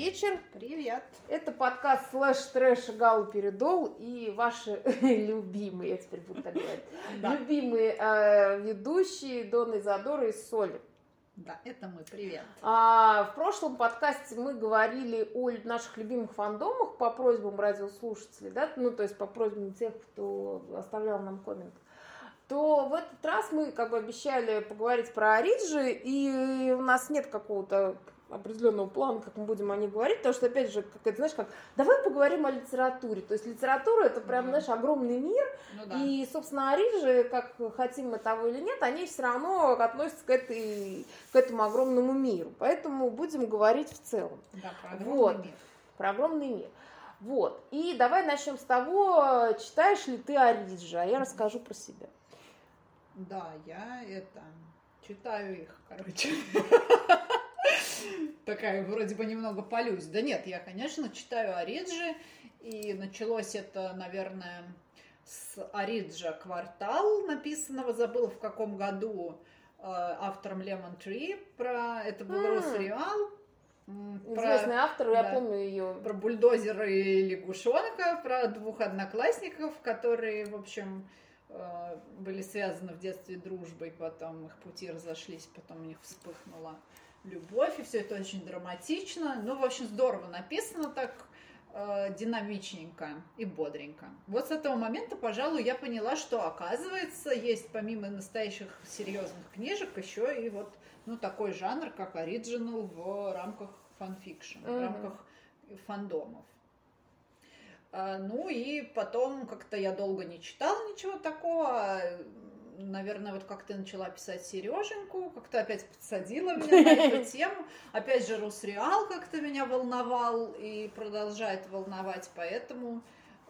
вечер. Привет. Это подкаст слэш трэш Гал Передол и ваши любимые, я теперь буду так говорить, Да. любимые э, ведущие Дона Изадора и Соли. Да, это мы, привет. А, в прошлом подкасте мы говорили о наших любимых фандомах по просьбам радиослушателей, да, ну, то есть по просьбам тех, кто оставлял нам коммент. То в этот раз мы как бы обещали поговорить про Ориджи, и у нас нет какого-то определенного плана, как мы будем о них говорить, потому что, опять же, как это, знаешь, как, давай поговорим о литературе. То есть литература это прям, Мгм. знаешь, огромный мир, Ну да. и, собственно, Ориджи, как хотим мы того или нет, они все равно относятся к, этой, к этому огромному миру. Поэтому будем говорить в целом Да, про огромный Вот. мир. про огромный мир. Вот. И давай начнем с того, читаешь ли ты Ориджи, а я расскажу про себя. Да, я это читаю их, короче. Такая вроде бы немного полюсь. Да нет, я, конечно, читаю Ориджи, и началось это, наверное, с Ориджа «Квартал», написанного, забыла в каком году, э, автором Lemon Tree, про, это был М. Росреал. м, про- Известный автор, я да. помню ее. про бульдозера и лягушонка, про двух одноклассников, которые, в общем, э, были связаны в детстве дружбой, потом их пути разошлись, потом у них вспыхнула любовь, и все это очень драматично. Ну, в общем, здорово написано так, э, динамичненько и бодренько. Вот с этого момента, пожалуй, я поняла, что оказывается, есть помимо настоящих серьезных книжек еще и вот ну, такой жанр, как оригинал в рамках fanfiction, в Мгм. рамках фандомов. А, Ну и потом как-то я долго не читала ничего такого. Наверное, вот как ты начала писать Сереженьку, как-то опять подсадила меня на эту тему. Опять же, Русреал как-то меня волновал и продолжает волновать, поэтому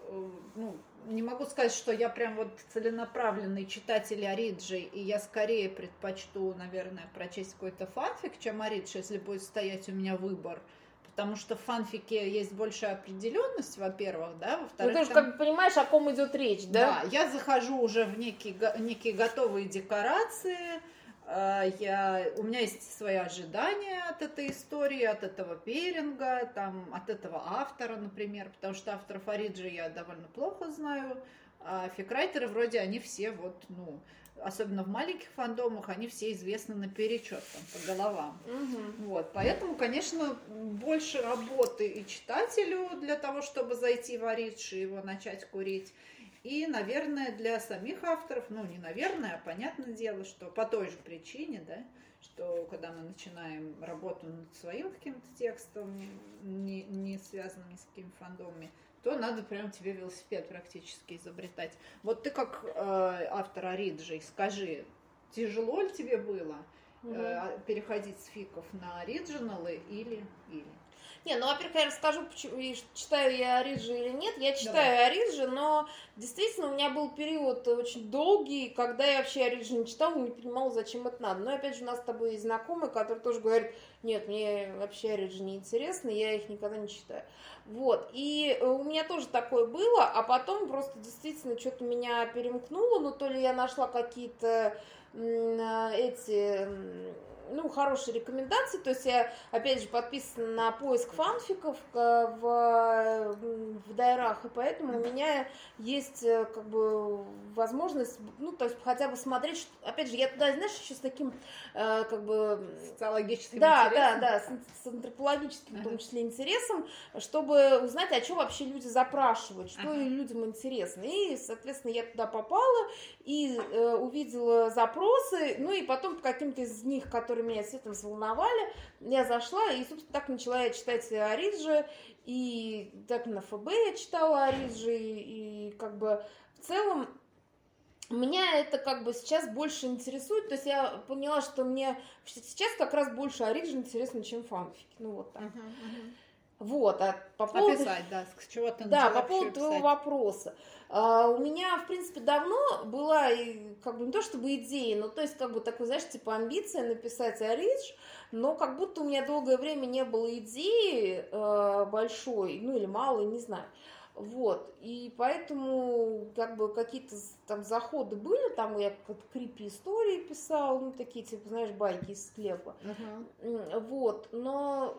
э, ну, не могу сказать, что я прям вот целенаправленный читатель Ориджи, и я скорее предпочту, наверное, прочесть какой-то фанфик, чем Оридж, если будет стоять у меня выбор. Потому что в фанфике есть большая определенность, во-первых, да, Ну, во-вторых, ты уже там- как бы понимаешь, о ком идет речь, да? да, я захожу уже в некие, некие готовые декорации. э, Я, у меня есть свои ожидания от этой истории, от этого перинга, там, от этого автора, например, потому что авторов Ориджи я довольно плохо знаю, а фикрайтеры вроде они все вот, ну, особенно в маленьких фандомах, они все известны наперечет, там, по головам. Мгм. Вот, поэтому, конечно, больше работы и читателю для того, чтобы зайти в Оридж и его начать курить. И, наверное, для самих авторов, ну, не наверное, а понятное дело, что по той же причине, да, что когда мы начинаем работу над своим каким-то текстом, не, не связанным ни с какими фандомами, то надо прям тебе велосипед практически изобретать. Вот ты как э, автор Ориджи, скажи, тяжело ли тебе было э, переходить с фиков на оригиналы или или. Не, ну, во-первых, я расскажу, почему, читаю я Ориджи или нет. Я читаю Ориджи, но действительно у меня был период очень долгий, когда я вообще Ориджи не читала, не понимала, зачем это надо. Но, опять же, у нас с тобой есть знакомые, которые тоже говорят, нет, мне вообще Ориджи не интересно, я их никогда не читаю. Вот, и э, у меня тоже такое было, а потом просто действительно что-то меня перемкнуло, ну, то ли я нашла какие-то э, эти, ну, хорошие рекомендации, то есть я опять же, подписана на поиск фанфиков э, в, в дайрах, и поэтому у меня есть э, как бы возможность, ну, то есть хотя бы смотреть, опять же, я туда, знаешь, еще с таким, э, как бы, Социологическим да, интересом. да, да, с, с антропологическим, в том числе, интересом, чтобы узнать, о чем вообще люди запрашивают, что Ага. людям интересно. И, соответственно, я туда попала и э, увидела запросы, ну и потом по каким-то из них, которые меня с этим взволновали, я зашла, и, собственно, так начала я читать Ориджи, и так на ФБ я читала Ориджи, и, и как бы в целом меня это как бы сейчас больше интересует, то есть я поняла, что мне сейчас как раз больше Ориджи интересно, чем фанфики, ну вот так. Мгм, мгм. Вот, а по поводу... Описать, да, с чего ты Да, по поводу твоего писать? вопроса. А, у меня, в принципе, давно была, как бы, не то чтобы идея, но то есть, как бы, такой, знаешь, типа амбиция написать Оридж, но как будто у меня долгое время не было идеи э, большой, ну или малой, не знаю. Вот, и поэтому, как бы, какие-то там заходы были, там я как крипи истории писала, ну, такие, типа, знаешь, байки из склепа. М, Вот, но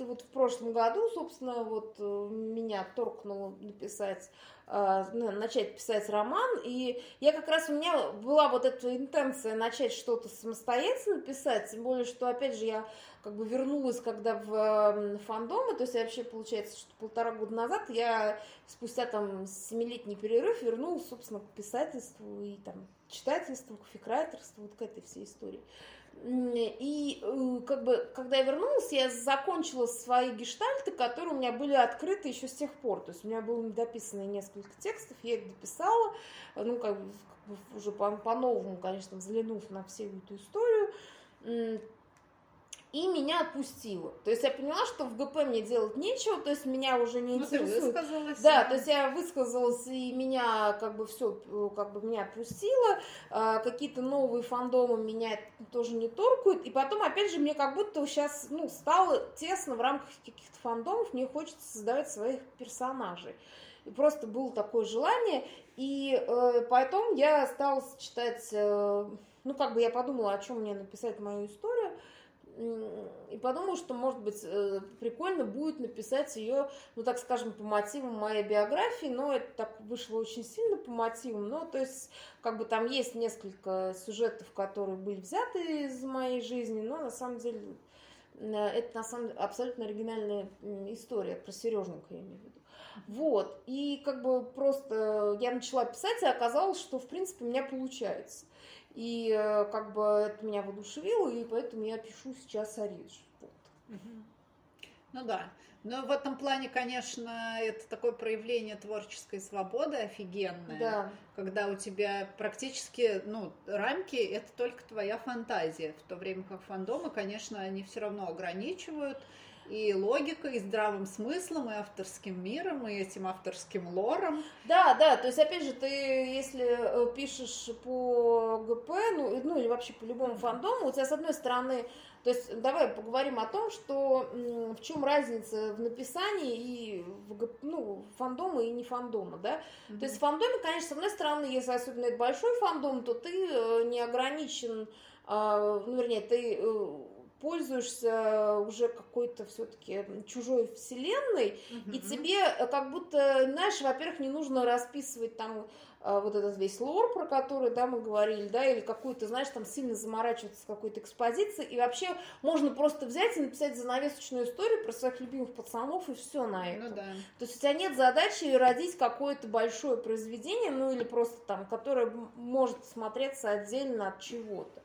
как-то вот в прошлом году, собственно, вот э, меня торкнуло написать Э, начать писать роман, и я как раз, у меня была вот эта интенция начать что-то самостоятельно писать, тем более, что, опять же, я как бы вернулась, когда в фандомы, то есть вообще, получается, что полтора года назад я спустя там семилетний перерыв вернулась, собственно, к писательству и там читательству, к фикрайтерству, вот к этой всей истории. И э, как бы, когда я вернулась, я закончила свои гештальты, которые у меня были открыты еще с тех пор. То есть у меня было дописано несколько текстов, я их дописала, ну, как бы, уже по-новому, по конечно, взглянув на всю эту историю и меня отпустило. То есть я поняла, что в ГП мне делать нечего, то есть меня уже не ну, интересует. Ты. Да, то есть я высказалась, и меня как бы все, как бы меня отпустило. А, какие-то новые фандомы меня тоже не торкают. И потом, опять же, мне как будто сейчас, ну, стало тесно в рамках каких-то фандомов, мне хочется создавать своих персонажей. И просто было такое желание. И э, потом я стала читать, э, ну, как бы я подумала, о чем мне написать мою историю и подумал, что, может быть, э, прикольно будет написать ее, ну, так скажем, по мотивам моей биографии, но это так вышло очень сильно по мотивам, но, то есть, как бы там есть несколько сюжетов, которые были взяты из моей жизни, но, на самом деле, э, это, на самом деле, абсолютно оригинальная история про Сережника, я имею в виду. Вот, и как бы просто я начала писать, и оказалось, что, в принципе, у меня получается. И э, как бы это меня воодушевило, и поэтому я пишу сейчас Аридж. Вот. Ну да. Но в этом плане, конечно, это такое проявление творческой свободы офигенное. Да. Когда у тебя практически, ну, рамки это только твоя фантазия. В то время как фандомы, конечно, они все равно ограничивают и логикой, и здравым смыслом, и авторским миром, и этим авторским лором. Да, да, то есть, опять же, ты, если э, пишешь по ГП, ну, ну или вообще по любому фандому, у тебя, с одной стороны, то есть, давай поговорим о том, что в чем разница в написании и в ну, фандома и не фандома, да? Mm-hmm. То есть, в фандоме, конечно, с одной стороны, если особенно это большой фандом, то ты э, не ограничен, а, ну, вернее, ты э, пользуешься уже какой-то все-таки чужой вселенной, угу. и тебе э, как будто, знаешь, во-первых, не нужно расписывать там э, вот этот весь лор, про который, да, мы говорили, да, или какую-то, знаешь, там сильно заморачиваться с какой-то экспозицией, и вообще можно просто взять и написать занавесочную историю про своих любимых пацанов, и все на ну это. Ну, да. То есть у тебя нет задачи родить какое-то большое произведение, ну или просто там, которое может смотреться отдельно от чего-то.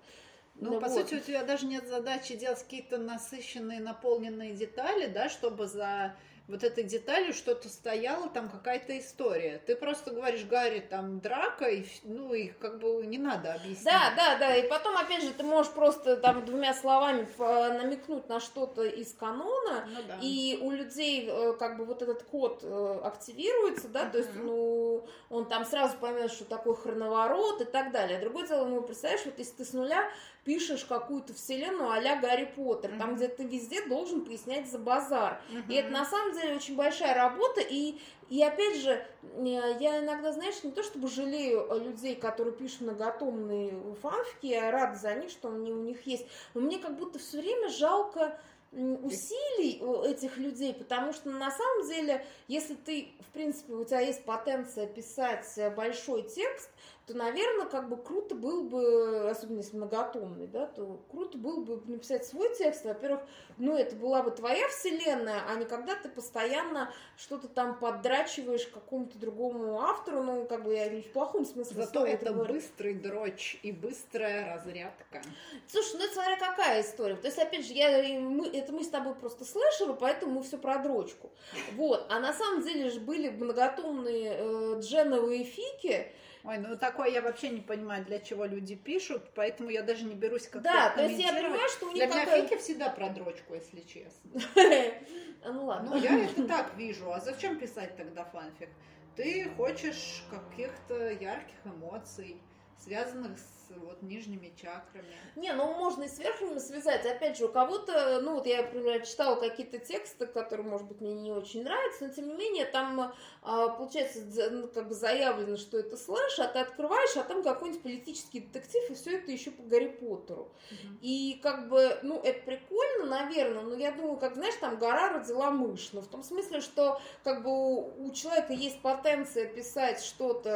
Ну, да по вот. сути, у тебя даже нет задачи делать какие-то насыщенные, наполненные детали, да, чтобы за вот этой деталью что-то стояло, там какая-то история. Ты просто говоришь, Гарри, там драка, и, ну, и как бы не надо объяснять. Да, да, да, и потом, опять же, ты можешь просто там двумя словами намекнуть на что-то из канона, ну, да. и у людей э, как бы вот этот код э, активируется, да, uh-huh. то есть, ну, он там сразу поймет, что такое хроноворот и так далее. Другое дело, ну, представляешь, вот если ты с нуля пишешь какую-то вселенную а-ля Гарри Поттер, mm-hmm. там, где ты везде должен пояснять за базар. Mm-hmm. И это на самом деле очень большая работа, и, и опять же, э, я иногда, знаешь, не то чтобы жалею людей, которые пишут многотомные фанфики, я рада за них, что они у них есть, но мне как будто все время жалко усилий этих людей, потому что на самом деле, если ты, в принципе, у тебя есть потенция писать большой текст, то, наверное, как бы круто было бы, особенно если многотомный, да, то круто было бы написать свой текст. Во-первых, ну, это была бы твоя вселенная, а не когда ты постоянно что-то там поддрачиваешь какому-то другому автору, ну, как бы я не в плохом смысле. Зато это говорю. быстрый дрочь и быстрая разрядка. Слушай, ну, это смотря какая история. То есть, опять же, я, мы, это мы с тобой просто слышали, поэтому мы все про дрочку. Вот. А на самом деле же были многотомные э, дженовые фики, Ой, ну такое я вообще не понимаю, для чего люди пишут, поэтому я даже не берусь как-то Да, то есть я понимаю, что у них Для меня какая... фики всегда про дрочку, если честно. Ну ладно. Ну я это так вижу, а зачем писать тогда фанфик? Ты хочешь каких-то ярких эмоций, связанных с вот нижними чакрами. Не, ну можно и с верхними связать. Опять же, у кого-то, ну вот я, например, читала какие-то тексты, которые, может быть, мне не очень нравятся, но тем не менее там, а, получается, ну, как бы заявлено, что это слэш, а ты открываешь, а там какой-нибудь политический детектив, и все это еще по Гарри Поттеру. Угу. И как бы, ну, это прикольно, наверное, но я думаю, как, знаешь, там гора родила мышь. Но в том смысле, что как бы у, у человека есть потенция писать что-то,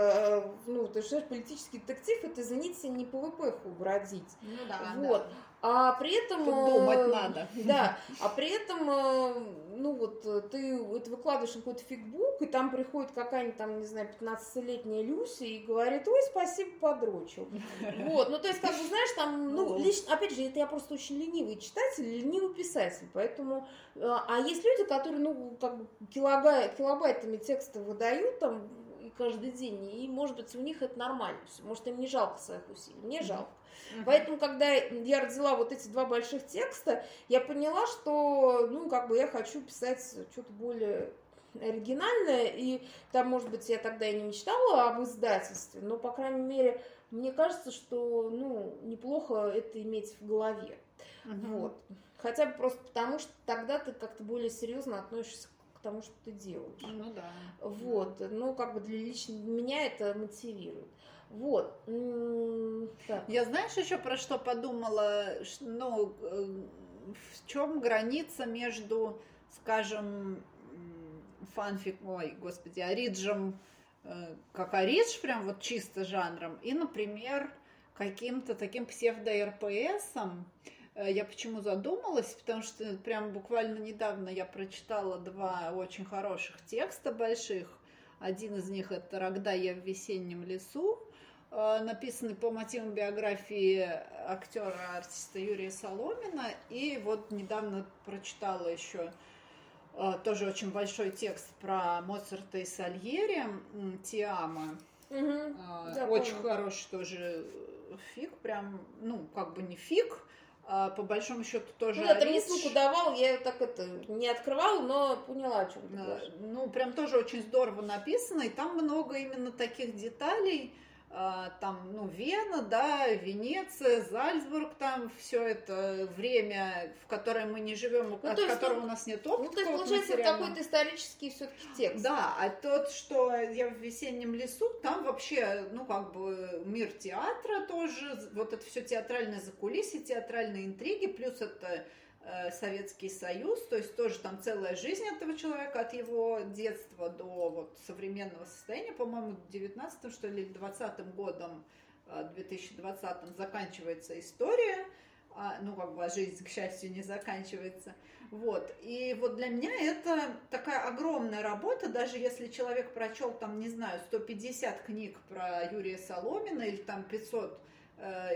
э, ну, ты знаешь, политический детектив, это, извините, не PWP бродить. Ну да, вот. да. А при этом... Тут думать надо. Да, а при этом, э, ну вот, ты это выкладываешь какой-то фикбук, и там приходит какая-нибудь там, не знаю, 15-летняя Люся и говорит, ой, спасибо, подрочил. Вот, ну то есть, как бы, знаешь, там, ну, лично, опять же, это я просто очень ленивый читатель, ленивый писатель, поэтому... Э, а есть люди, которые, ну, как бы килобай, килобайтами текста выдают, там, каждый день, и, может быть, у них это нормально. Может, им не жалко своих усилий. Мне жалко. Uh-huh. Поэтому, когда я родила вот эти два больших текста, я поняла, что, ну, как бы я хочу писать что-то более оригинальное, и там, может быть, я тогда и не мечтала об издательстве, но, по крайней мере, мне кажется, что, ну, неплохо это иметь в голове. Uh-huh. Вот. Хотя бы просто потому, что тогда ты как-то более серьезно относишься к тому, что ты делаешь. Ну да. Вот. Ну, как бы для лично меня это мотивирует. Вот. Так. Я знаешь еще про что подумала? Ну, э, в чем граница между, скажем, фанфик, ой, господи, ориджем, э, как оридж, прям вот чисто жанром, и, например, каким-то таким псевдо-РПСом, я почему задумалась, потому что прям буквально недавно я прочитала два очень хороших текста больших. Один из них это «Рогдая в весеннем лесу», э, написанный по мотивам биографии актера, артиста Юрия Соломина. И вот недавно прочитала еще э, тоже очень большой текст про Моцарта и Сальери «Тиама». Угу, очень хороший тоже фиг, прям, ну, как бы не фиг, а, по большому счету тоже. Ну, да, ты мне ссылку давал, я так это не открывала, но поняла, о чем ты говоришь. Ну, прям тоже очень здорово написано, и там много именно таких деталей, там, ну, Вена, да, Венеция, Зальцбург, там все это время, в которое мы не живем, ну, от есть, которого ну, у нас нет опыта. Ну, то есть, получается, какой-то исторический все-таки текст. Да, а тот, что я в весеннем лесу, там вообще, ну, как бы мир театра тоже, вот это все театральное закулисье, театральные интриги, плюс это Советский Союз, то есть тоже там целая жизнь этого человека от его детства до вот современного состояния, по-моему, 19 что ли, 20 годом, 2020 э, заканчивается история, а, ну, как бы, а жизнь, к счастью, не заканчивается. Вот. И вот для меня это такая огромная работа, даже если человек прочел, там, не знаю, 150 книг про Юрия Соломина или там 500 Э,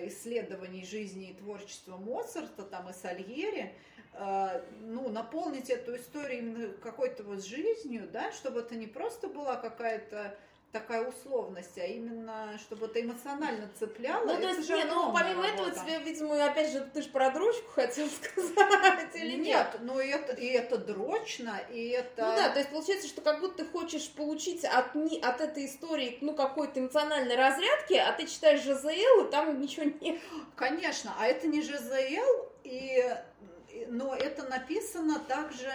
исследований жизни и творчества Моцарта, там и Сальери, э, ну, наполнить эту историю именно какой-то вот жизнью, да, чтобы это не просто была какая-то такая условность, а именно, чтобы это эмоционально цепляло. Ну, то есть, нет, ну, помимо работа. этого, тебе, видимо, опять же, ты же про дрочку хотел сказать, или нет? Нет, ну, и это, и это дрочно, и это... Ну, да, то есть, получается, что как будто ты хочешь получить от, от этой истории, ну, какой-то эмоциональной разрядки, а ты читаешь ЖЗЛ, и там ничего нет. Конечно, а это не ЖЗЛ, и, но это написано также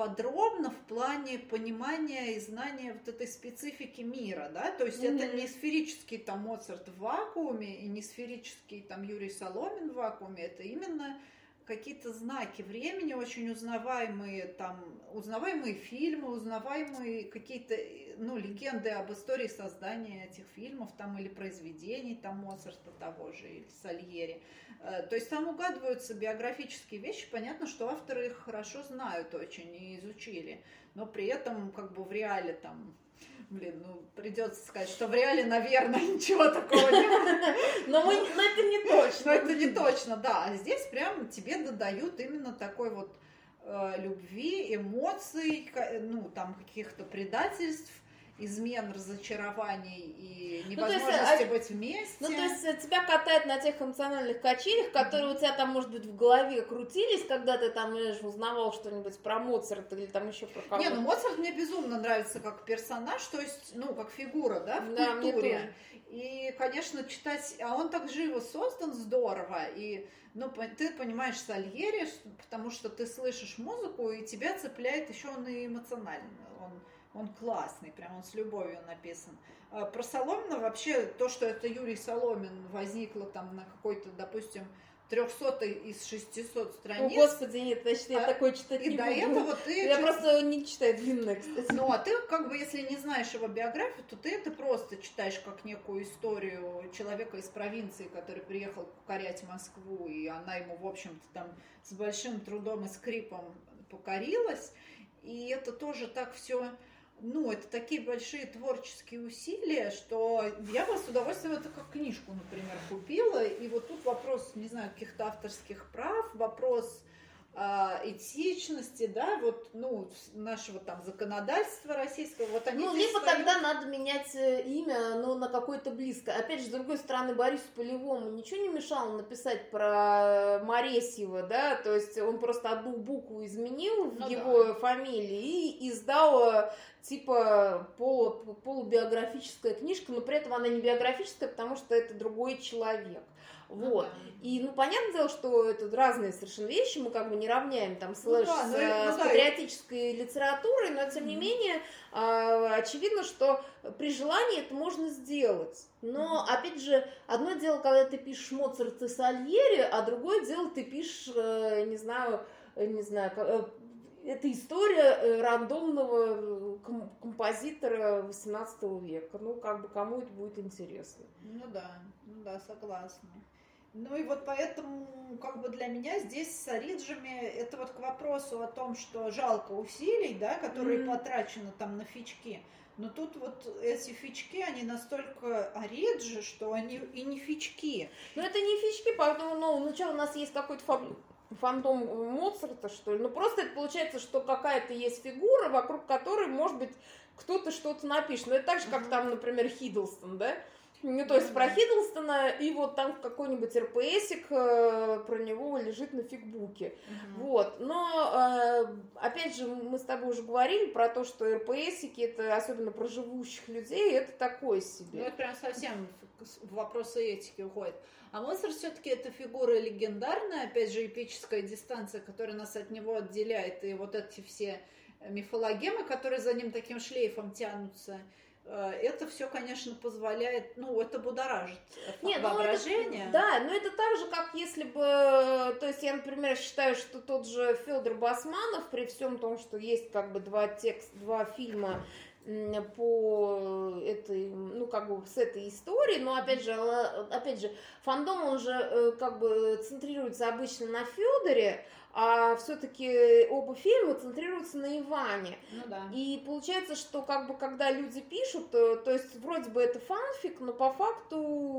подробно в плане понимания и знания вот этой специфики мира, да, то есть mm-hmm. это не сферический там Моцарт в вакууме и не сферический там Юрий Соломин в вакууме, это именно какие-то знаки времени, очень узнаваемые там, узнаваемые фильмы, узнаваемые какие-то, ну, легенды об истории создания этих фильмов там или произведений там Моцарта того же или Сальери. Э, то есть там угадываются биографические вещи, понятно, что авторы их хорошо знают очень и изучили, но при этом как бы в реале там Блин, ну придется сказать, что в реале, наверное, ничего такого нет. Но, мы, но это не точно. Но это не точно, да. А здесь прям тебе додают именно такой вот э, любви, эмоций, ну там каких-то предательств измен, разочарований и невозможности ну, есть, быть вместе. Ну, то есть э, тебя катает на тех эмоциональных качелях, которые mm-hmm. у тебя там, может быть, в голове крутились, когда ты там, знаешь, узнавал что-нибудь про Моцарта или там еще про кого-то. Не, ну Моцарт мне безумно нравится как персонаж, то есть, ну, как фигура, да, в да, культуре. И, конечно, читать, а он так живо создан здорово, и ну, ты понимаешь Сальери, потому что ты слышишь музыку, и тебя цепляет еще он и эмоционально. Он он классный, прям он с любовью написан. А про Соломина вообще то, что это Юрий Соломин возникло там на какой-то, допустим, 300 из 600 страниц. О, господи, нет, значит, я а, такой читать и не до буду. этого ты... Я просто не читаю длинное, кстати. Ну, а ты, как бы, если не знаешь его биографию, то ты это просто читаешь как некую историю человека из провинции, который приехал покорять Москву, и она ему, в общем-то, там с большим трудом и скрипом покорилась. И это тоже так все ну, это такие большие творческие усилия, что я бы с удовольствием это как книжку, например, купила. И вот тут вопрос, не знаю, каких-то авторских прав, вопрос этичности, да, вот, ну, нашего там законодательства российского, вот они Ну, либо встают... тогда надо менять э, имя, ну, на какое-то близкое. Опять же, с другой стороны, Борису Полевому ничего не мешало написать про Моресьева, да, то есть он просто одну букву изменил в ну, его да. фамилии и издал э, типа полу, полубиографическая книжка, но при этом она не биографическая, потому что это другой человек. Вот. Ну, И, ну, понятное дело, что это разные совершенно вещи, мы как бы не равняем там слэш ну, да, с, ну, с ну, патриотической да. литературой, но, тем не менее, э, очевидно, что при желании это можно сделать. Но, опять же, одно дело, когда ты пишешь Моцарт и Сальери, а другое дело, ты пишешь, э, не знаю, не знаю, э, это история э, рандомного э, композитора 18 века. Ну, как бы кому это будет интересно. Ну да, ну да, согласна. Ну и вот поэтому, как бы для меня здесь с Ориджами, это вот к вопросу о том, что жалко усилий, да, которые mm-hmm. потрачены там на фички. Но тут вот эти фички, они настолько ориджи, что они и не фички. Ну это не фички, поэтому, ну, ну что, у нас есть какой-то фаб фантом Моцарта, что ли. Ну, просто это получается, что какая-то есть фигура, вокруг которой, может быть, кто-то что-то напишет. Ну, это так же, как там, например, Хиддлстон, да? Ну, то есть про Хиддлстона, и вот там какой-нибудь РПСик э, про него лежит на фигбуке. Угу. Вот. Но, э, опять же, мы с тобой уже говорили про то, что РПСики, это особенно про живущих людей, это такое себе. Ну, это прям совсем в вопросы этики уходит. А Моцарт все-таки это фигура легендарная, опять же, эпическая дистанция, которая нас от него отделяет, и вот эти все мифологемы, которые за ним таким шлейфом тянутся, это все, конечно, позволяет, ну, это будоражит Нет, воображение. Ну это, да, но это так же, как если бы, то есть я, например, считаю, что тот же Федор Басманов, при всем том, что есть как бы два текста, два фильма по этой, ну, как бы с этой историей, но опять же, опять же, фандом, он же э, как бы центрируется обычно на Федоре, а все-таки оба фильма центрируются на Иване. Ну, да. И получается, что как бы когда люди пишут, то, то есть вроде бы это фанфик, но по факту,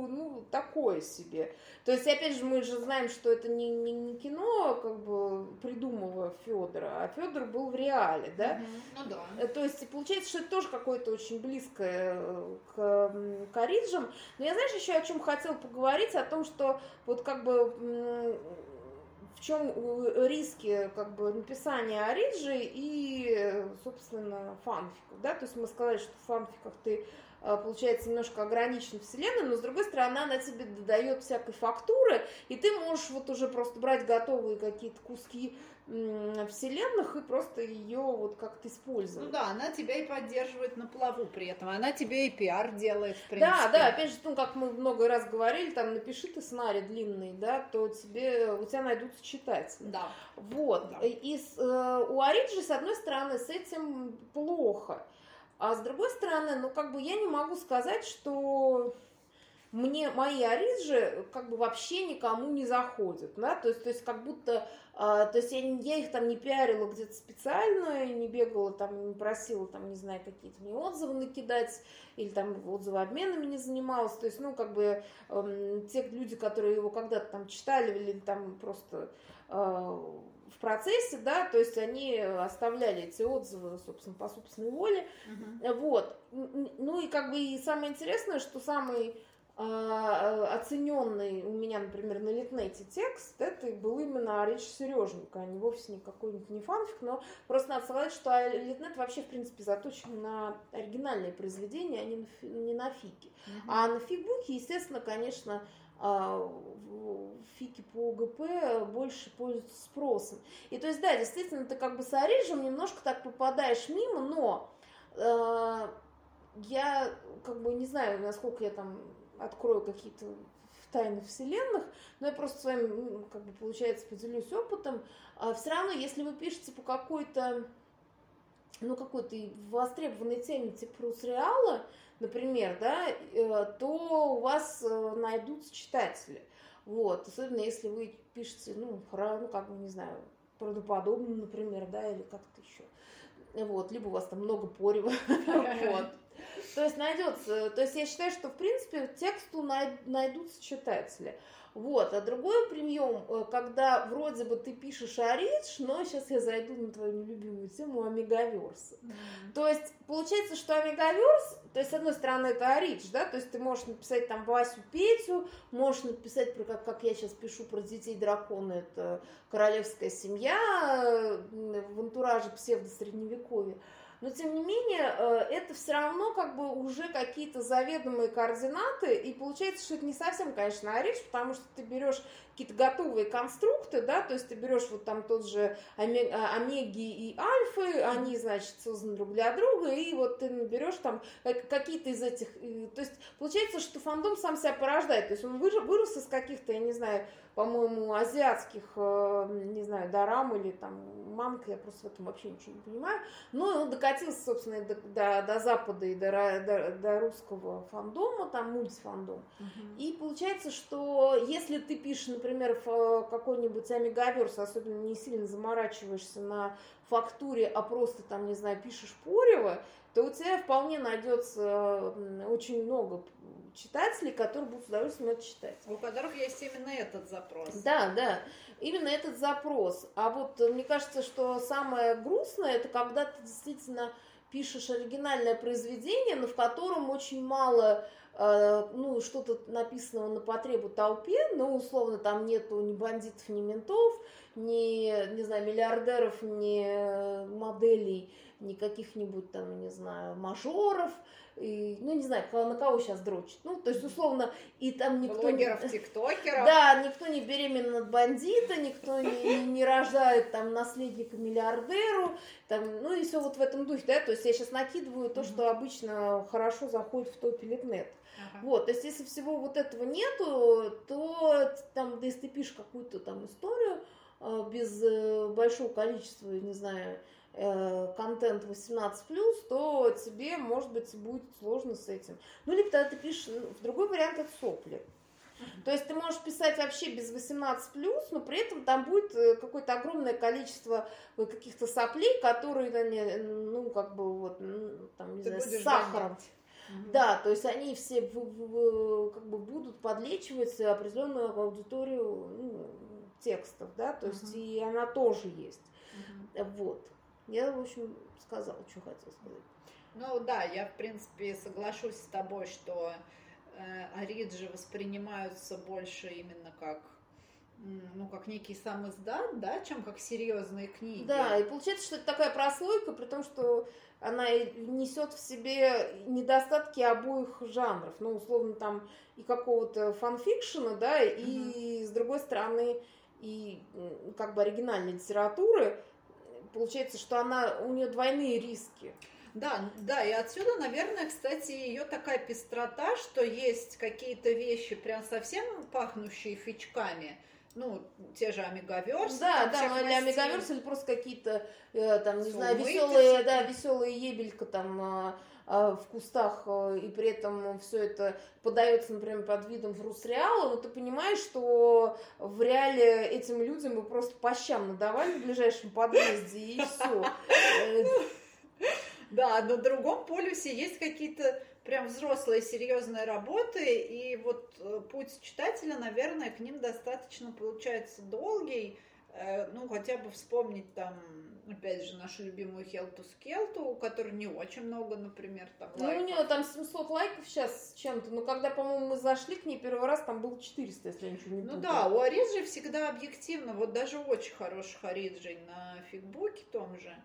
ну, такое себе. То есть, опять же, мы же знаем, что это не, не, не кино, как бы придумывая Федора, а Федор был в реале, да? Угу. Ну да. Э, то есть, получается, что это тоже какое-то очень близкое э, к, к Ориджам. Но я, знаешь, еще о чем хотела поговорить, о том, что вот как бы в чем риски как бы написания ориджи и, собственно, фанфиков, да, то есть мы сказали, что в фанфиках ты э, получается немножко ограничен вселенной, но с другой стороны она тебе дает всякой фактуры, и ты можешь вот уже просто брать готовые какие-то куски вселенных и просто ее вот как-то использовать. Ну да, она тебя и поддерживает на плаву при этом, она тебе и пиар делает, в принципе. Да, да, опять же, ну, как мы много раз говорили, там, напиши ты сценарий длинный, да, то тебе, у тебя найдутся читатели. Да. Вот. Да. И с, э, у Ориджи, с одной стороны, с этим плохо, а с другой стороны, ну, как бы я не могу сказать, что мне мои ориджи как бы вообще никому не заходят, да, то есть, то есть как будто а, то есть я, я их там не пиарила где-то специально, не бегала там, не просила там, не знаю, какие-то мне отзывы накидать, или там отзывы обменами не занималась. То есть, ну, как бы э, те люди, которые его когда-то там читали, или там просто э, в процессе, да, то есть они оставляли эти отзывы, собственно, по собственной воле, uh-huh. вот. Ну и как бы и самое интересное, что самый оцененный у меня, например, на Литнете текст, это был именно речь Сережника, а не вовсе не какой-нибудь не фанфик, но просто надо сказать, что Литнет вообще, в принципе, заточен на оригинальные произведения, а не на, не на фики. Uh-huh. А на фигбуке, естественно, конечно, а, фики по ОГП больше пользуются спросом. И то есть, да, действительно, ты как бы с Орижем немножко так попадаешь мимо, но э, я как бы не знаю, насколько я там открою какие-то тайны вселенных, но я просто с вами, ну, как бы, получается, поделюсь опытом. А все равно, если вы пишете по какой-то ну, какой-то востребованной теме типа Русреала, например, да, э, то у вас э, найдутся читатели. Вот, особенно если вы пишете, ну, ну, как бы, не знаю, правдоподобно, например, да, или как-то еще. Вот, либо у вас там много порева. Вот. То есть найдется, то есть я считаю, что в принципе тексту найдутся читатели. Вот. А другой прием, э, когда вроде бы ты пишешь Аридж, но сейчас я зайду на твою нелюбимую тему Омегаверса. Mm-hmm. То есть получается, что Омегаверс, то есть с одной стороны это Аридж, да, то есть ты можешь написать там Васю Петю, можешь написать про как, как я сейчас пишу про детей дракона, это королевская семья э, в антураже псевдо-средневековья но тем не менее э, это все равно как бы уже какие-то заведомые координаты, и получается, что это не совсем, конечно, речь, потому что ты берешь какие-то готовые конструкты, да, то есть ты берешь вот там тот же а, омеги и альфы, они, значит, созданы друг для друга, и вот ты наберешь там какие-то из этих, то есть получается, что фандом сам себя порождает, то есть он вырос из каких-то, я не знаю, по-моему, азиатских, э, не знаю, дарам или там мамка, я просто в этом вообще ничего не понимаю. Но он докатился, собственно, до, до, до Запада и до, до, до русского фандома, там мультифандом. Uh-huh. И получается, что если ты пишешь, например, какой-нибудь Амигаверс, особенно не сильно заморачиваешься на фактуре, а просто там, не знаю, пишешь Порево, то у тебя вполне найдется очень много читателей, которые будут с удовольствием это читать. У которых есть именно этот запрос. Да, да, именно этот запрос. А вот э, мне кажется, что самое грустное, это когда ты действительно пишешь оригинальное произведение, но в котором очень мало ну, что-то написанного на потребу толпе, ну, условно, там нету ни бандитов, ни ментов, ни, не знаю, миллиардеров, ни моделей, ни каких-нибудь там, не знаю, мажоров, и, ну, не знаю, на кого сейчас дрочит. Ну, то есть, условно, и там никто... Блогеров, тиктокеров. Да, никто не беременен от бандита, никто не, не, рождает там наследника миллиардеру, там, ну, и все вот в этом духе, да, то есть я сейчас накидываю то, что обычно хорошо заходит в топ Литнет. Ага. Вот, то есть если всего вот этого нету, то там, да если ты пишешь какую-то там историю э, без э, большого количества, не знаю, контент 18 то тебе, может быть, будет сложно с этим. Ну, либо тогда ты пишешь, ну, в другой вариант это сопли. То есть ты можешь писать вообще без 18 но при этом там будет э, какое-то огромное количество э, каких-то соплей, которые, ну, как бы вот, там, не ты знаю, с сахаром. Угу. Да, то есть они все в, в, как бы будут подлечивать определенную аудиторию ну, текстов, да, то есть угу. и она тоже есть. Угу. Вот. Я, в общем, сказала, что хотела сказать. Ну да, я, в принципе, соглашусь с тобой, что э, Ориджи воспринимаются больше именно как ну, как некий сам издат, да, чем как серьезные книги. Да, и получается, что это такая прослойка, при том, что она несет в себе недостатки обоих жанров. Ну, условно, там и какого-то фанфикшена, да, и, угу. с другой стороны, и как бы оригинальной литературы получается, что она, у нее двойные риски. Да, да, и отсюда, наверное, кстати, ее такая пестрота, что есть какие-то вещи прям совсем пахнущие фичками, ну, те же Омегаверсы. Да, да, ну, или Омегаверсы, или просто какие-то, э, там, не знаю, веселые, да, веселые ебелька там, э, в кустах, а, и при этом все это подается, например, под видом фрусреала, но ты понимаешь, что в реале этим людям мы просто по щам надавали в ближайшем подъезде, и все. Да, на другом полюсе есть какие-то прям взрослые серьезные работы, и вот э, путь читателя, наверное, к ним достаточно получается долгий, Э, ну, хотя бы вспомнить там, опять же, нашу любимую Хелту Скелту, у которой не очень много, например, там Ну, у нее там 700 лайков сейчас с чем-то, но когда, по-моему, мы зашли к ней первый раз, там было 400, если я ничего не Ну путаю. да, у Ориджи всегда объективно, вот даже очень хороших Ориджей на фигбуке том же,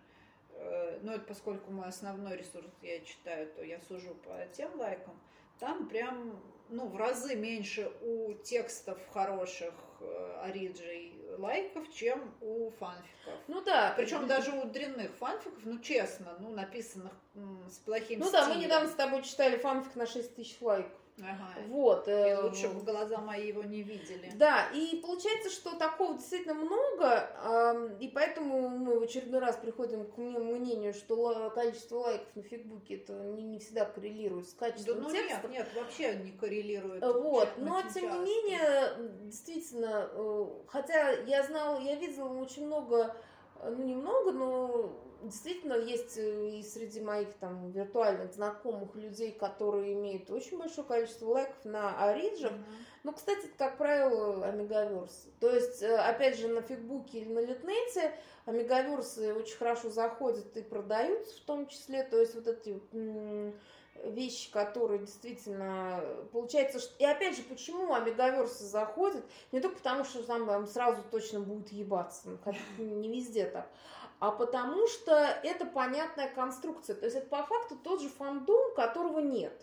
ну это поскольку мой основной ресурс я читаю, то я сужу по тем лайкам, там прям, ну, в разы меньше у текстов хороших э, Ориджей лайков, чем у фанфиков. Ну да. Причем даже у дрянных фанфиков, ну честно, ну написанных с плохим Ну да, мы стилем. недавно с тобой читали фанфик на 6 тысяч лайков. Ага. Вот. И э, лучше бы глаза мои его не видели. Да, и получается, что такого действительно много, и поэтому мы в очередной раз приходим к мне- мнению, что количество лайков на фигбуке это не, не всегда коррелирует с Да качеством ну текста. нет, нет, вообще не коррелирует. Вот, но тем не менее, действительно, э, хотя я знала, я видела очень много, э, ну немного, но действительно есть э, и среди моих там виртуальных знакомых людей, которые имеют очень большое количество лайков на Ориджах. Мгм. Ну, кстати, это, как правило, Омегаверс. То есть, э, опять же, на Фигбуке или на Литнете Омегаверсы очень хорошо заходят и продаются в том числе. То есть, вот эти вещи, которые действительно получается, что... и опять же, почему омегаверсы заходят, не только потому, что там, там сразу точно будет ебаться, ну, хотя не везде так, а потому что это понятная конструкция, то есть это по факту тот же фандом, которого нет.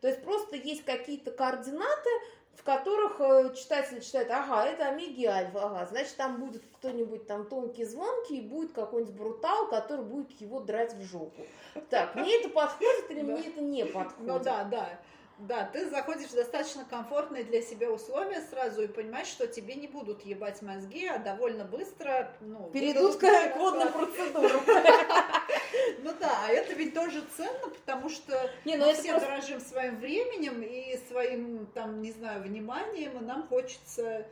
То есть просто есть какие-то координаты, в которых э, читатель читает, ага, это Омеги Альфа, ага, значит, там будет кто-нибудь там тонкий, звонкий, и будет какой-нибудь брутал, который будет его драть в жопу. Так, мне это подходит или мне это не подходит? Ну да, да. Да, ты заходишь в достаточно комфортные для себя условия сразу и понимаешь, что тебе не будут ебать мозги, а довольно быстро ну, Перейдут к водным процедурам. Ну да, а это ведь тоже ценно, потому что Не, ну мы это все просто... дорожим своим временем и своим, там, не знаю, вниманием, и нам хочется,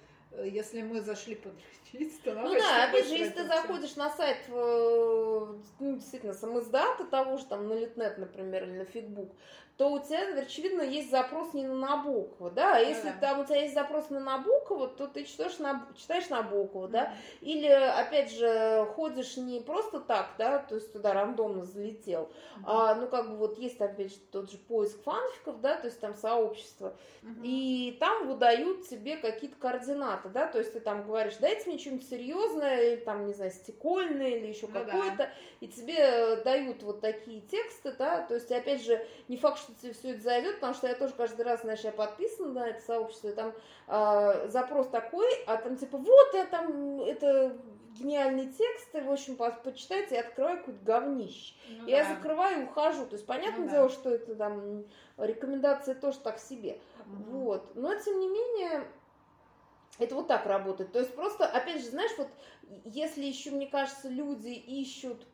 если мы зашли подрочить, то Ну да, опять же, если ты заходишь на сайт, э, ну, действительно, самоиздата того же, там, на Литнет, например, или на Фигбук, то у тебя, очевидно, есть запрос не на Набокова, да, а если Да-да. там у тебя есть запрос на Набокова, то ты читаешь, Наб- читаешь Набокова, да, или, опять же, ходишь не просто так, да, то есть туда рандомно залетел, а, ну, как бы вот есть, опять же, тот же поиск фанфиков, да, то есть там сообщество, Мгм. и там выдают тебе какие-то координаты, да, то есть ты там говоришь, дайте мне что-нибудь серьезное, или там, не знаю, стекольное, или еще Ну да. какое-то, и тебе э, дают вот такие тексты, да, то есть, опять же, не факт, что тебе все это зайдет, потому что я тоже каждый раз, знаешь, я подписана на это сообщество, и там э, запрос такой, а там типа, вот я там, это гениальный текст, и, в общем, по- почитайте, и открываю какое-то говнище. Ну Я да. закрываю и ухожу. То есть, понятное Ну да. дело, что это там рекомендации тоже так себе. Мгм. Вот. Но, тем не менее, это вот так работает. То есть, просто, опять же, знаешь, вот если еще, мне кажется, люди ищут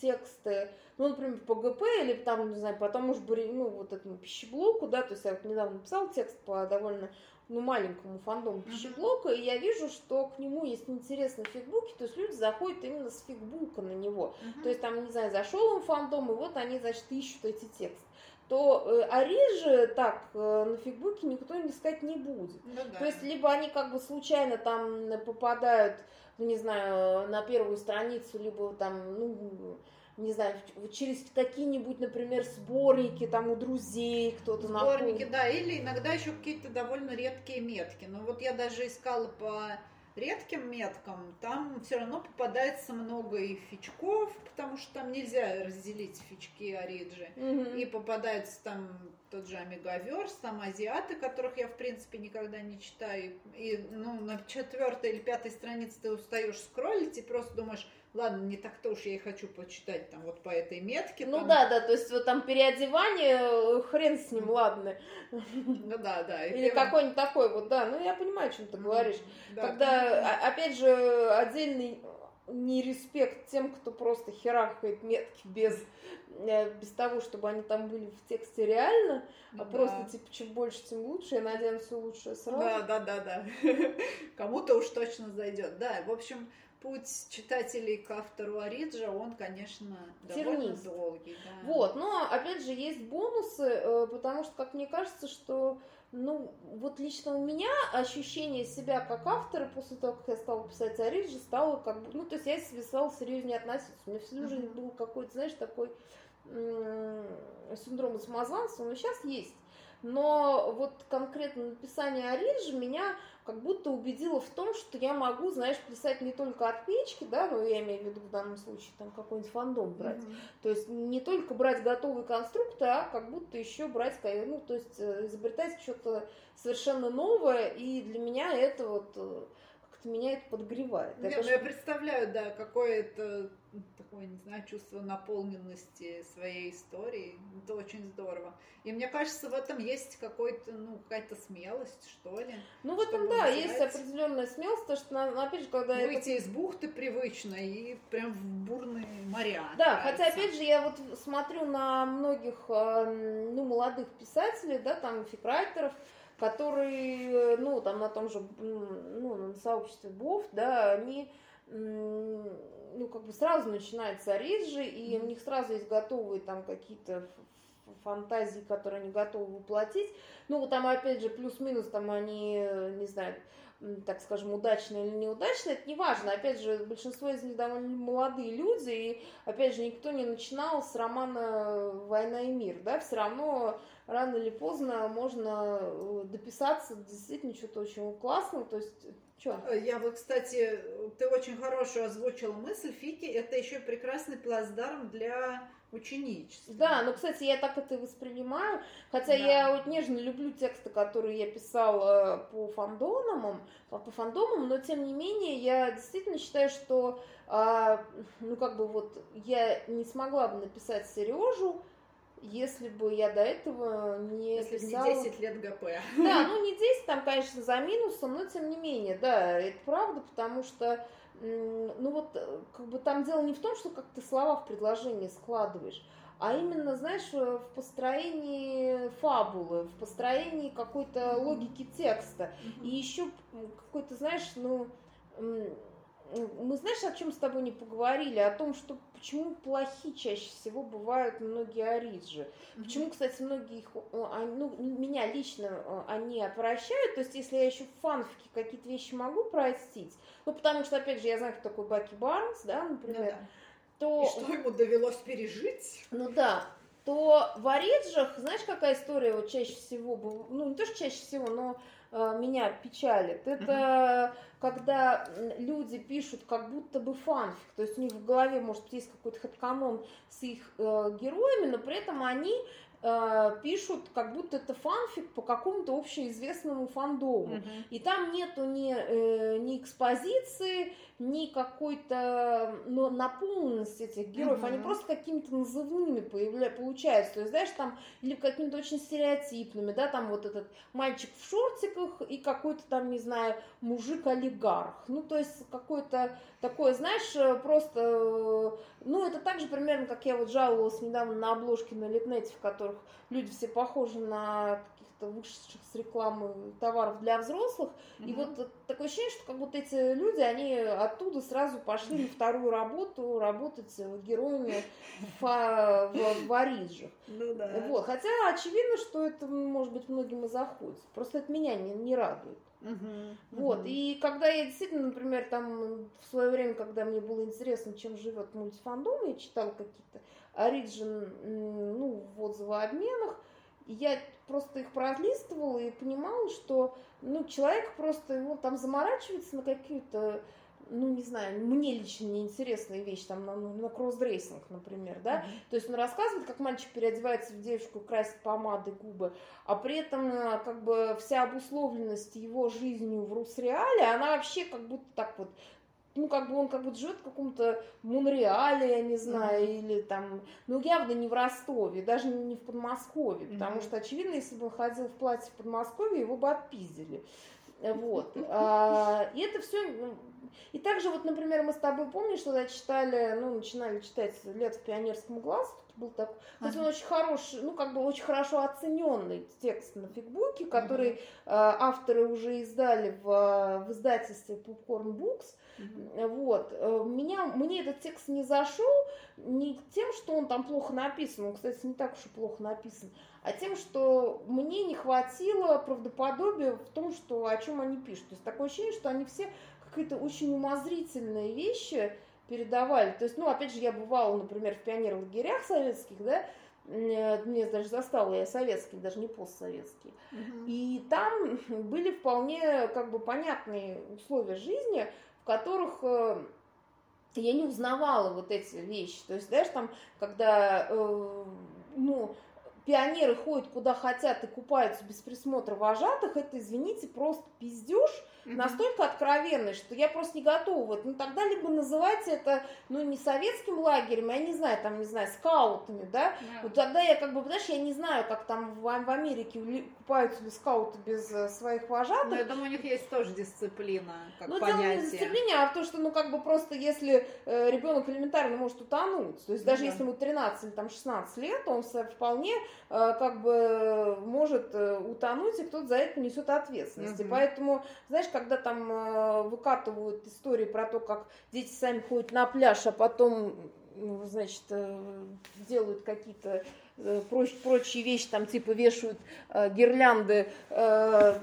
тексты, ну, например, по ГП или там, не знаю, по тому же, Бори- ну, вот этому пищеблоку, да, то есть я вот недавно написала текст по довольно ну, маленькому фандому пищеблока, и я вижу, что к нему есть интерес на фигбуке, то есть люди заходят именно с фигбука на него. Мгм. То есть там, не знаю, зашел им фандом, и вот они, значит, ищут эти тексты. То э, Ари же так э, на фигбуке никто им искать не будет. Ну да. То есть либо они как бы случайно там попадают, ну не знаю, на первую страницу, либо там, ну, не знаю, через какие-нибудь, например, сборники там у друзей кто-то Сборники, находит. да, или иногда еще какие-то довольно редкие метки. Но вот я даже искала по редким меткам, там все равно попадается много и фичков, потому что там нельзя разделить фички ориджи. Мгм. И попадается там тот же Омегаверс, там азиаты, которых я, в принципе, никогда не читаю. И, ну, на четвертой или пятой странице ты устаешь скроллить и просто думаешь, ладно, не так-то уж я и хочу почитать там вот по этой метке. Ну там. да, да, то есть вот там переодевание, э, хрен с ним, ладно. Ну да, да. Или первым- какой-нибудь такой вот, да, ну я понимаю, о чем ты говоришь. Да, Когда, а- опять же, отдельный нереспект тем, кто просто херахает метки без, э, без того, чтобы они там были в тексте реально, а Да. просто типа чем больше, тем лучше, я надену все лучшее сразу. Да, да, да, да. Кому-то уж точно зайдет. Да, в общем, путь читателей к автору Ориджа, он, конечно, довольно Тернист. долгий. да. Вот, но опять же есть бонусы, э, потому что, как мне кажется, что ну, вот лично у меня ощущение себя как автора после того, как я стала писать о Ридже, стало как бы, ну, то есть я стала серьезнее относиться. У меня всю жизнь был какой-то, знаешь, такой синдром самозванца, но сейчас есть. Но вот конкретно написание Арижи меня как будто убедило в том, что я могу, знаешь, писать не только от печки, да, ну я имею в виду в данном случае там какой-нибудь фандом брать. Mm-hmm. То есть не только брать готовый конструкт, а как будто еще брать, ну, то есть э, изобретать что-то совершенно новое, и для меня это вот э, как-то меня это подогревает. Нет, это ну, я представляю, да, какое-то такое, не знаю, чувство наполненности своей истории. Это очень здорово. И мне кажется, в этом есть какой-то, ну, какая-то смелость, что ли. Ну, в этом, да, взять. есть определенная смелость, потому что, опять же, когда Выйти это... из бухты привычно и прям в бурные моря. Да, хотя, опять же, я вот смотрю на многих, э, ну, молодых писателей, да, там, фикрайтеров, которые, ну, там на том же, ну, на сообществе БОВ, да, они ну, как бы сразу начинается риджи, и у них сразу есть готовые там какие-то фантазии, которые они готовы воплотить. Ну, там, опять же, плюс-минус, там они, не знаю, так скажем, удачные или неудачные, это не важно. Опять же, большинство из них довольно молодые люди, и, опять же, никто не начинал с романа «Война и мир», да, все равно рано или поздно можно э, дописаться действительно что-то очень классного, то есть что? Я вот, кстати, ты очень хорошую озвучила мысль, Фики, это еще прекрасный плацдарм для ученичества. Да, но, кстати, я так это воспринимаю, хотя да. я вот нежно люблю тексты, которые я писала по фандомам, по фандомам, но, тем не менее, я действительно считаю, что, а, ну, как бы вот, я не смогла бы написать Сережу, если бы я до этого не Если писала... не 10 лет ГП. Да, ну не 10, там, конечно, за минусом, но тем не менее, да, это правда, потому что, ну вот, э, как бы там дело не в том, что как ты слова в предложении складываешь, а именно, знаешь, в построении фабулы, в построении какой-то логики текста. И еще какой-то, знаешь, ну, мы знаешь, о чем с тобой не поговорили? О том, что почему плохи чаще всего бывают многие ориджи. Mm-hmm. Почему, кстати, многие их, ну, меня лично э, они отвращают. То есть, если я еще в фанфике какие-то вещи могу простить, ну, потому что, опять же, я знаю, кто такой Баки Барнс, да, например, ну, да. то... И что ему довелось пережить? Ну да, то в ориджах, знаешь, какая история вот чаще всего, ну, не то, что чаще всего, но Э, меня печалит, это когда люди пишут как будто бы фанфик, то есть у них в голове, может быть, есть какой-то хэдканон с их э, героями, но при этом они э, пишут, как будто это фанфик по какому-то общеизвестному фандому. Uh-huh. И там нету ни, э, ни экспозиции, ни какой-то ну, наполненности этих героев. Uh-huh. Они просто какими-то назывными появля... получаются. То есть, знаешь, там, или какими-то очень стереотипными, да, там вот этот мальчик в шортиках и какой-то там, не знаю, мужик-олигарх. Ну, то есть, какой-то такое, знаешь, просто, э, ну, это так же примерно, как я вот жаловалась недавно на обложке на Литнете, в которых люди все похожи на каких-то вышедших с рекламы товаров для взрослых. Mm-hmm. И вот такое ощущение, что как будто эти люди, они оттуда сразу пошли на вторую работу, работать героями в, в. Ну да. Вот. Хотя очевидно, что это, может быть, многим и заходит. Просто это меня не, не радует. Uh-huh, вот, и когда я действительно, например, там в свое время, когда мне было интересно, чем живет мультифандом, я читала какие-то оригин, ну, в отзывообменах, и я просто их пролистывала и понимала, что, ну, человек просто, его там заморачивается на какие-то ну, не знаю, мне лично неинтересная вещь, там, на, на кроссдрессинг, например, да, mm-hmm. то есть он рассказывает, как мальчик переодевается в девушку, красит помады, губы, а при этом, э, как бы, вся обусловленность его жизнью в Русреале, она вообще как будто так вот ну, как бы он как будто живет в каком-то Монреале, я не знаю, mm-hmm. или там, ну, явно не в Ростове, даже не в Подмосковье, mm-hmm. потому что, очевидно, если бы он ходил в платье в Подмосковье, его бы отпиздили. Вот. А, и это все ну, и также вот, например, мы с тобой, помнишь, когда читали, ну, начинали читать «Лет в пионерском глазу», был такой, ага. то он очень хороший, ну, как бы очень хорошо оцененный текст на фигбуке, который ага. э, авторы уже издали в, в издательстве Popcorn Books. Ага. Вот. Э, меня, мне этот текст не зашел не тем, что он там плохо написан, он, кстати, не так уж и плохо написан, а тем, что мне не хватило правдоподобия в том, что, о чем они пишут. То есть такое ощущение, что они все какие-то очень умозрительные вещи передавали. То есть, ну, опять же, я бывала, например, в пионер-лагерях советских, да, мне даже застала я советский, даже не постсоветский. Угу. И там были вполне как бы понятные условия жизни, в которых э, я не узнавала вот эти вещи. То есть, знаешь, там, когда, э, ну, пионеры ходят куда хотят и купаются без присмотра вожатых, это, извините, просто пиздеж, mm-hmm. настолько откровенный, что я просто не готова. Вот, ну тогда либо называйте это, ну не советским лагерем, я не знаю, там, не знаю, скаутами, да, yeah. вот тогда я как бы, знаешь, я не знаю, как там в, в Америке купаются ли скауты без э, своих вожатых. Ну, я думаю, у них есть тоже дисциплина, как ну, понятие. Ну, дисциплине, а то, что, ну, как бы просто, если э, ребенок элементарно может утонуть, то есть даже yeah. если ему 13 или там 16 лет, он вполне как бы может э, утонуть, и кто-то за это несет ответственность. И поэтому, знаешь, когда там э, выкатывают истории про то, как дети сами ходят на пляж, а потом, значит, э, делают какие-то э, проч, прочие вещи, там типа вешают э, гирлянды, э,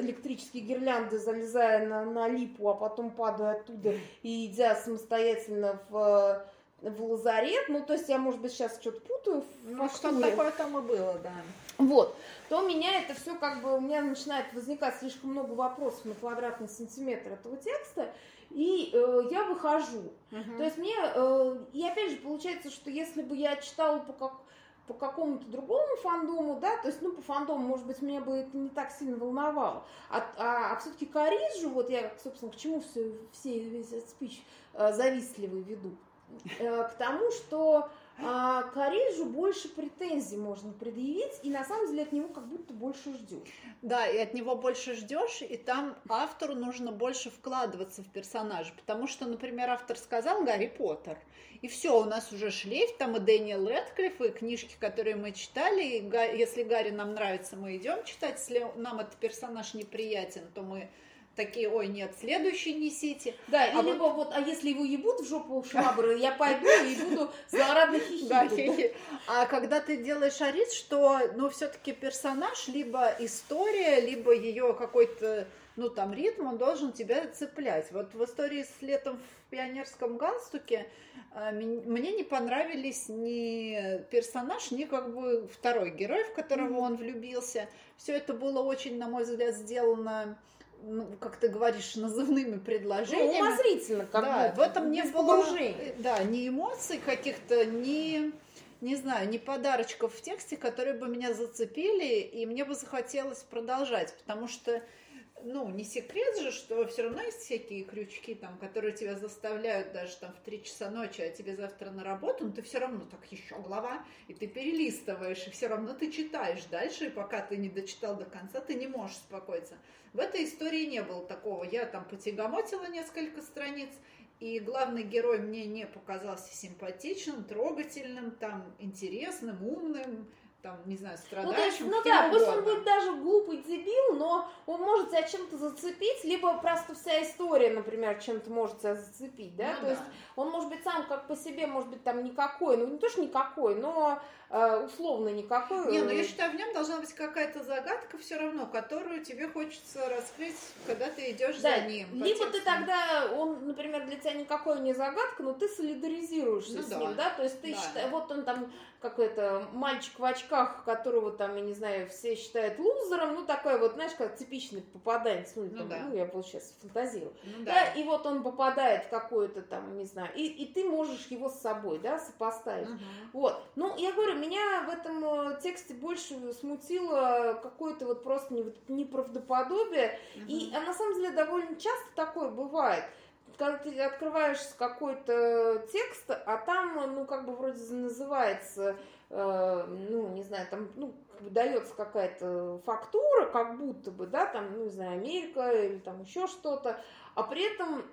электрические гирлянды, залезая на, на липу, а потом падая оттуда и идя самостоятельно в в лазарет, ну, то есть я, может быть, сейчас что-то путаю. Ну, что такое там и было, да. Вот, то у меня это все как бы, у меня начинает возникать слишком много вопросов на квадратный сантиметр этого текста, и э, я выхожу. Uh-huh. То есть мне, э, и опять же, получается, что если бы я читала по как по какому-то другому фандому, да, то есть, ну, по фандому, может быть, меня бы это не так сильно волновало. А, а, а все-таки Кариджу, вот я, собственно, к чему все, все весь этот спич э, завистливый веду, к тому, что а Кариджу больше претензий можно предъявить, и на самом деле от него как будто больше ждешь. Да, и от него больше ждешь, и там автору нужно больше вкладываться в персонажа, потому что, например, автор сказал Гарри Поттер, и все, у нас уже шлейф, там и Дэниел Рэдклифф, и книжки, которые мы читали, и если Гарри нам нравится, мы идем читать, если нам этот персонаж неприятен, то мы такие, ой, нет, следующий несите. Да, а либо вот... вот, а если его ебут в жопу швабры, я пойду и буду злорадно хихикать. А когда ты делаешь арит, что, ну, все-таки персонаж, либо история, либо ее какой-то, ну, там, ритм, он должен тебя цеплять. Вот в истории с летом в пионерском галстуке э, мне не понравились ни персонаж, ни как бы второй герой, в которого он влюбился. Все это было очень, на мой взгляд, сделано ну, как ты говоришь, назывными предложениями. Ну, умозрительно, как да, в этом не было, э, да, ни эмоций каких-то, ни, не знаю, ни подарочков в тексте, которые бы меня зацепили, и мне бы захотелось продолжать, потому что ну, не секрет же, что все равно есть всякие крючки, там, которые тебя заставляют даже там в 3 часа ночи, а тебе завтра на работу, но ты все равно так еще глава, и ты перелистываешь, и все равно ты читаешь дальше, и пока ты не дочитал до конца, ты не можешь успокоиться. В этой истории не было такого. Я там потягомотила несколько страниц, и главный герой мне не показался симпатичным, трогательным, там, интересным, умным, там, не знаю, страдающим. Ну, есть, ну да, пусть он будет даже глупый дебил, но он может тебя чем-то зацепить, либо просто вся история, например, чем-то может тебя зацепить, да, ну, то да. есть он может быть сам как по себе, может быть, там никакой, ну не то, что никакой, но условно никакой. Не, ну я считаю, в нем должна быть какая-то загадка все равно, которую тебе хочется раскрыть, когда ты идешь да, за ним. Либо ты тогда, он, например, для тебя никакой не загадка, но ты солидаризируешься ну, с да. ним, да, то есть ты да, считаешь, да. вот он там какой-то мальчик в очках, которого там, я не знаю, все считают лузером, ну такой вот, знаешь, как типичный попаданец, ну, ну, там, да. ну я вот сейчас фантазирую, ну, да. да, и вот он попадает в какое-то там, не знаю, и, и ты можешь его с собой, да, сопоставить, угу. вот, ну я говорю, меня в этом э, тексте больше смутило какое-то вот просто неправдоподобие, угу. и а на самом деле довольно часто такое бывает, когда ты открываешь какой-то текст, а там, ну, как бы вроде называется, э, ну, не знаю, там, ну, дается какая-то фактура, как будто бы, да, там, ну, не знаю, Америка или там еще что-то, а при этом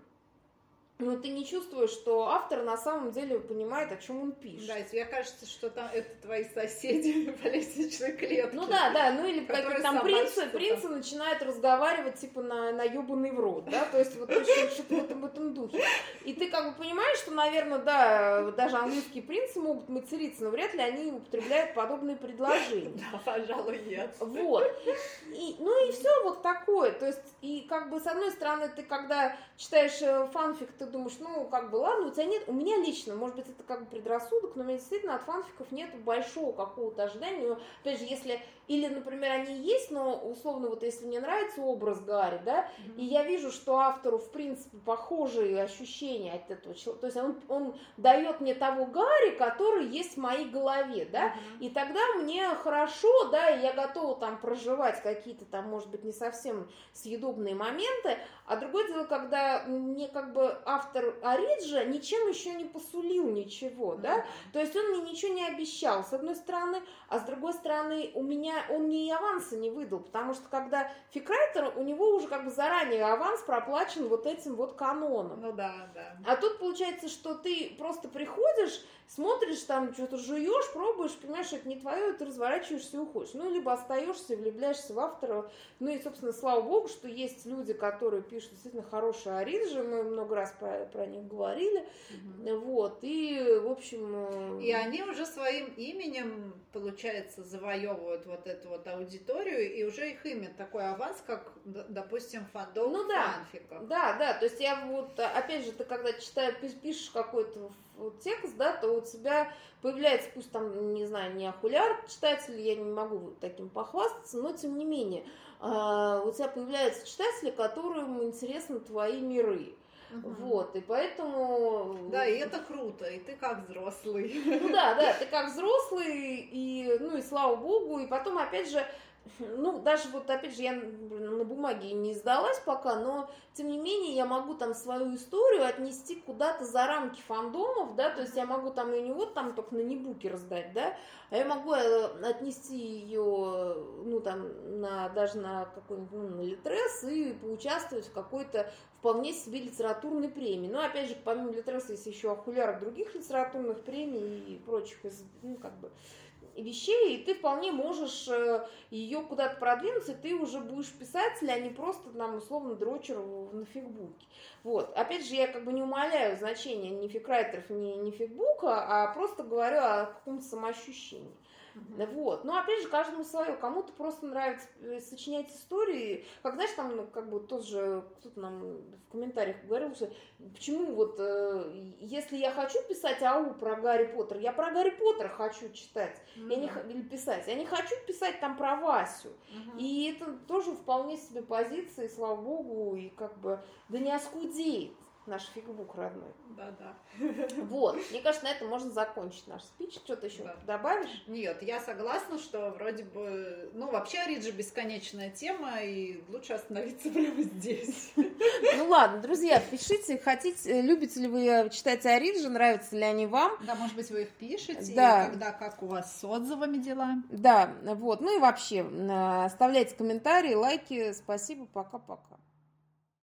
но ты не чувствуешь, что автор на самом деле понимает, о чем он пишет. Да, тебе кажется, что там это твои соседи по лестничной клетке. Ну да, да, ну или как там принцы, принцы начинают разговаривать типа на, на ебаный в рот, да, то есть вот что-то в этом, в этом духе. И ты как бы понимаешь, что, наверное, да, даже английские принцы могут материться, но вряд ли они употребляют подобные предложения. Да, пожалуй, нет. Вот. И, ну и все вот такое, то есть и как бы с одной стороны ты когда читаешь э, фанфик, ты думаешь, ну, как бы, ладно, у тебя нет, у меня лично, может быть, это как бы предрассудок, но у меня действительно от фанфиков нет большого какого-то ожидания. Опять же, если, или, например, они есть, но, условно, вот если мне нравится образ Гарри, да, mm-hmm. и я вижу, что автору, в принципе, похожие ощущения от этого человека, то есть он, он дает мне того Гарри, который есть в моей голове, да, mm-hmm. и тогда мне хорошо, да, и я готова там проживать какие-то там, может быть, не совсем съедобные моменты, а другое дело, когда мне как бы автор Ориджа ничем еще не посулил ничего, да, то есть он мне ничего не обещал, с одной стороны, а с другой стороны, у меня он мне и аванса не выдал, потому что когда фикрайтер, у него уже как бы заранее аванс проплачен вот этим вот каноном. Ну да, да. А тут получается, что ты просто приходишь, смотришь там, что-то жуешь, пробуешь, понимаешь, это не твое, ты разворачиваешься и уходишь. Ну, либо остаешься и влюбляешься в автора. Ну и, собственно, слава богу, что есть люди, которые пишут действительно хорошие ориджи, мы много раз про, про них говорили. Угу. Вот, и, в общем... Э, и они уже своим именем, получается, завоевывают вот эту вот аудиторию, и уже их имя такой аванс, как, допустим, фандом ну, да. фанфиков. Да, да, то есть я вот, опять же, ты когда читаешь, пишешь какой-то текст, да, то у тебя появляется, пусть там, не знаю, не окуляр читатель, я не могу таким похвастаться, но тем не менее, а, у тебя появляются читатели, которым интересны твои миры. Угу. Вот, и поэтому... Да, и это круто, и ты как взрослый. Ну да, да, ты как взрослый, и, ну и слава богу, и потом, опять же, ну, даже вот, опять же, я на бумаге не сдалась пока, но, тем не менее, я могу там свою историю отнести куда-то за рамки фандомов, да, то есть я могу там ее не вот там только на небуке раздать, да, а я могу э, отнести ее, ну, там, на, даже на какой-нибудь, ну, на Литрес и поучаствовать в какой-то вполне себе литературной премии. Ну, опять же, помимо Литреса есть еще окуляр других литературных премий и прочих, ну, как бы, вещей, и ты вполне можешь э, ее куда-то продвинуться, и ты уже будешь писатель, а не просто нам условно дрочер на фигбуке. Вот. Опять же, я как бы не умаляю значения ни фикрайтеров, ни, ни фигбука, а просто говорю о каком-то самоощущении. Mm-hmm. Вот. Но опять же, каждому свое. Кому-то просто нравится э, сочинять истории. Как знаешь, там, ну, как бы тот же кто-то нам в комментариях говорил, что почему вот э, если я хочу писать АУ про Гарри Поттер, я про Гарри Поттера хочу читать. Mm-hmm. Я не, или писать. Я не хочу писать там про Васю. Mm-hmm. И это тоже вполне себе позиции, слава богу, и как бы да не оскудеет наш фигбук родной. Да-да. Вот, мне кажется, на этом можно закончить наш спич. Что-то еще да. добавишь? Нет, я согласна, что вроде бы, ну, вообще Ориджи бесконечная тема, и лучше остановиться прямо здесь. Ну ладно, друзья, пишите, хотите, любите ли вы читать Ориджи, нравятся ли они вам. Да, может быть, вы их пишете, да. когда как у вас с отзывами дела. Да, вот, ну и вообще, оставляйте комментарии, лайки, спасибо, пока-пока.